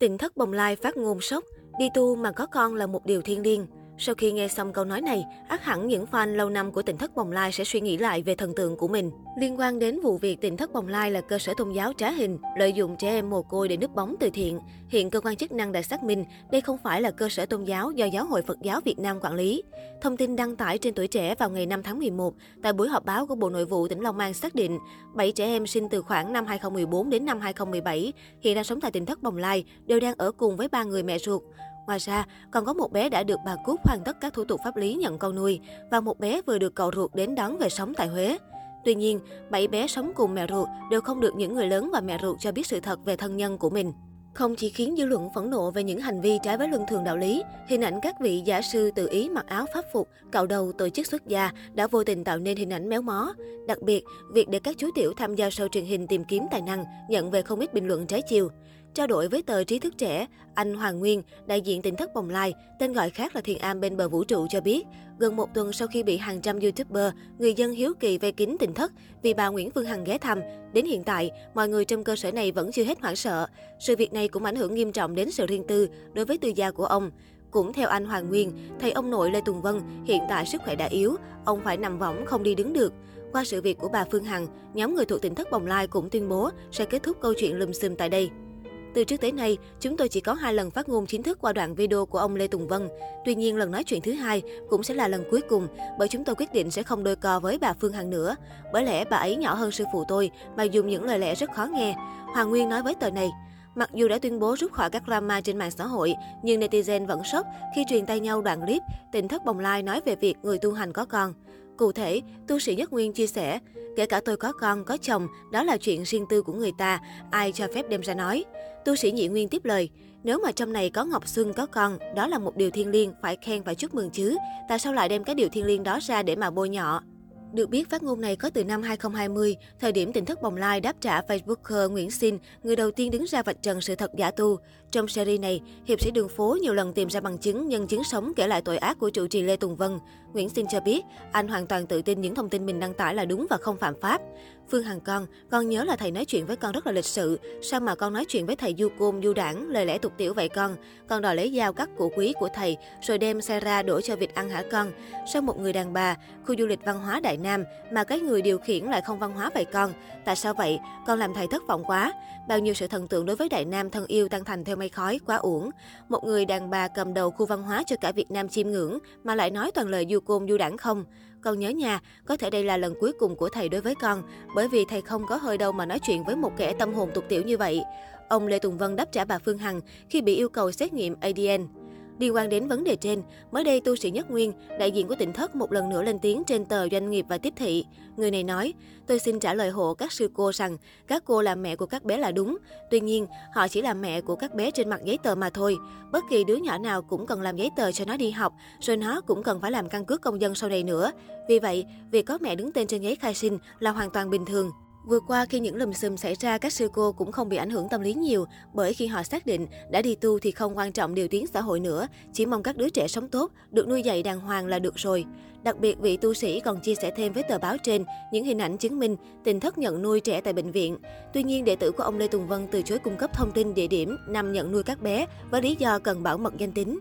Tỉnh thất bồng lai phát ngôn sốc, đi tu mà có con là một điều thiên liêng. Sau khi nghe xong câu nói này, ác hẳn những fan lâu năm của tỉnh thất bồng lai sẽ suy nghĩ lại về thần tượng của mình. Liên quan đến vụ việc tỉnh thất bồng lai là cơ sở tôn giáo trá hình, lợi dụng trẻ em mồ côi để núp bóng từ thiện. Hiện cơ quan chức năng đã xác minh đây không phải là cơ sở tôn giáo do Giáo hội Phật giáo Việt Nam quản lý. Thông tin đăng tải trên tuổi trẻ vào ngày 5 tháng 11 tại buổi họp báo của Bộ Nội vụ tỉnh Long An xác định 7 trẻ em sinh từ khoảng năm 2014 đến năm 2017 hiện đang sống tại tỉnh thất bồng lai đều đang ở cùng với ba người mẹ ruột. Ngoài ra, còn có một bé đã được bà Cúc hoàn tất các thủ tục pháp lý nhận con nuôi và một bé vừa được cậu ruột đến đón về sống tại Huế. Tuy nhiên, bảy bé sống cùng mẹ ruột đều không được những người lớn và mẹ ruột cho biết sự thật về thân nhân của mình. Không chỉ khiến dư luận phẫn nộ về những hành vi trái với luân thường đạo lý, hình ảnh các vị giả sư tự ý mặc áo pháp phục, cạo đầu tổ chức xuất gia đã vô tình tạo nên hình ảnh méo mó. Đặc biệt, việc để các chú tiểu tham gia show truyền hình tìm kiếm tài năng nhận về không ít bình luận trái chiều. Trao đổi với tờ Trí thức trẻ, anh Hoàng Nguyên, đại diện tỉnh thất Bồng Lai, tên gọi khác là Thiền Am bên bờ vũ trụ cho biết, gần một tuần sau khi bị hàng trăm YouTuber, người dân hiếu kỳ vây kín tỉnh thất vì bà Nguyễn Phương Hằng ghé thăm, đến hiện tại, mọi người trong cơ sở này vẫn chưa hết hoảng sợ. Sự việc này cũng ảnh hưởng nghiêm trọng đến sự riêng tư đối với tư gia của ông. Cũng theo anh Hoàng Nguyên, thầy ông nội Lê Tùng Vân hiện tại sức khỏe đã yếu, ông phải nằm võng không đi đứng được. Qua sự việc của bà Phương Hằng, nhóm người thuộc tỉnh thất Bồng Lai cũng tuyên bố sẽ kết thúc câu chuyện lùm xùm tại đây. Từ trước tới nay, chúng tôi chỉ có hai lần phát ngôn chính thức qua đoạn video của ông Lê Tùng Vân. Tuy nhiên, lần nói chuyện thứ hai cũng sẽ là lần cuối cùng, bởi chúng tôi quyết định sẽ không đôi co với bà Phương Hằng nữa. Bởi lẽ bà ấy nhỏ hơn sư phụ tôi, mà dùng những lời lẽ rất khó nghe. Hoàng Nguyên nói với tờ này, Mặc dù đã tuyên bố rút khỏi các drama trên mạng xã hội, nhưng netizen vẫn sốc khi truyền tay nhau đoạn clip tình thất bồng lai nói về việc người tu hành có con. Cụ thể, tu sĩ Nhất Nguyên chia sẻ, kể cả tôi có con, có chồng, đó là chuyện riêng tư của người ta, ai cho phép đem ra nói. Tu sĩ Nhị Nguyên tiếp lời, nếu mà trong này có Ngọc Xuân có con, đó là một điều thiên liêng, phải khen và chúc mừng chứ. Tại sao lại đem cái điều thiên liêng đó ra để mà bôi nhọ? Được biết, phát ngôn này có từ năm 2020, thời điểm tỉnh thất bồng lai đáp trả Facebooker Nguyễn Sinh người đầu tiên đứng ra vạch trần sự thật giả tu. Trong series này, hiệp sĩ đường phố nhiều lần tìm ra bằng chứng, nhân chứng sống kể lại tội ác của chủ trì Lê Tùng Vân. Nguyễn Sinh cho biết, anh hoàn toàn tự tin những thông tin mình đăng tải là đúng và không phạm pháp. Phương Hằng con, con nhớ là thầy nói chuyện với con rất là lịch sự. Sao mà con nói chuyện với thầy du côn, du đảng, lời lẽ tục tiểu vậy con? Con đòi lấy dao cắt cổ quý của thầy, rồi đem xe ra đổ cho vịt ăn hả con? Sao một người đàn bà, khu du lịch văn hóa Đại Nam, mà cái người điều khiển lại không văn hóa vậy con? Tại sao vậy? Con làm thầy thất vọng quá. Bao nhiêu sự thần tượng đối với Đại Nam thân yêu tăng thành theo mây khói, quá uổng. Một người đàn bà cầm đầu khu văn hóa cho cả Việt Nam chiêm ngưỡng, mà lại nói toàn lời du côn, du đảng không? Con nhớ nhà, có thể đây là lần cuối cùng của thầy đối với con, bởi vì thầy không có hơi đâu mà nói chuyện với một kẻ tâm hồn tục tiểu như vậy. Ông Lê Tùng Vân đáp trả bà Phương Hằng khi bị yêu cầu xét nghiệm ADN. Liên quan đến vấn đề trên, mới đây tu sĩ Nhất Nguyên, đại diện của tỉnh thất một lần nữa lên tiếng trên tờ Doanh nghiệp và Tiếp thị. Người này nói, tôi xin trả lời hộ các sư cô rằng các cô là mẹ của các bé là đúng. Tuy nhiên, họ chỉ là mẹ của các bé trên mặt giấy tờ mà thôi. Bất kỳ đứa nhỏ nào cũng cần làm giấy tờ cho nó đi học, rồi nó cũng cần phải làm căn cước công dân sau này nữa. Vì vậy, việc có mẹ đứng tên trên giấy khai sinh là hoàn toàn bình thường. Vừa qua khi những lùm xùm xảy ra, các sư cô cũng không bị ảnh hưởng tâm lý nhiều, bởi khi họ xác định đã đi tu thì không quan trọng điều tiếng xã hội nữa, chỉ mong các đứa trẻ sống tốt, được nuôi dạy đàng hoàng là được rồi. Đặc biệt vị tu sĩ còn chia sẻ thêm với tờ báo trên những hình ảnh chứng minh tình thất nhận nuôi trẻ tại bệnh viện. Tuy nhiên, đệ tử của ông Lê Tùng Vân từ chối cung cấp thông tin địa điểm nằm nhận nuôi các bé với lý do cần bảo mật danh tính.